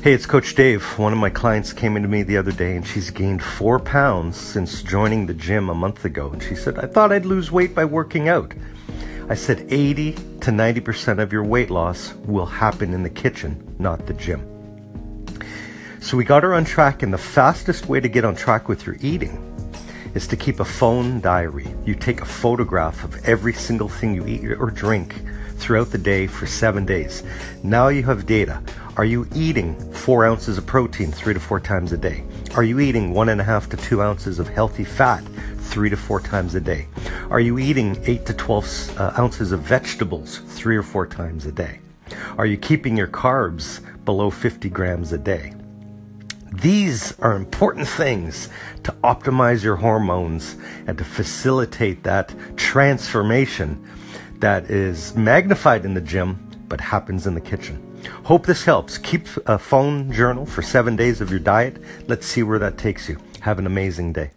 Hey, it's Coach Dave. One of my clients came into me the other day and she's gained four pounds since joining the gym a month ago. And she said, I thought I'd lose weight by working out. I said 80 to 90% of your weight loss will happen in the kitchen, not the gym. So we got her on track, and the fastest way to get on track with your eating is to keep a phone diary. You take a photograph of every single thing you eat or drink throughout the day for seven days. Now you have data. Are you eating four ounces of protein three to four times a day? Are you eating one and a half to two ounces of healthy fat three to four times a day? Are you eating eight to 12 uh, ounces of vegetables three or four times a day? Are you keeping your carbs below 50 grams a day? These are important things to optimize your hormones and to facilitate that transformation that is magnified in the gym but happens in the kitchen. Hope this helps. Keep a phone journal for seven days of your diet. Let's see where that takes you. Have an amazing day.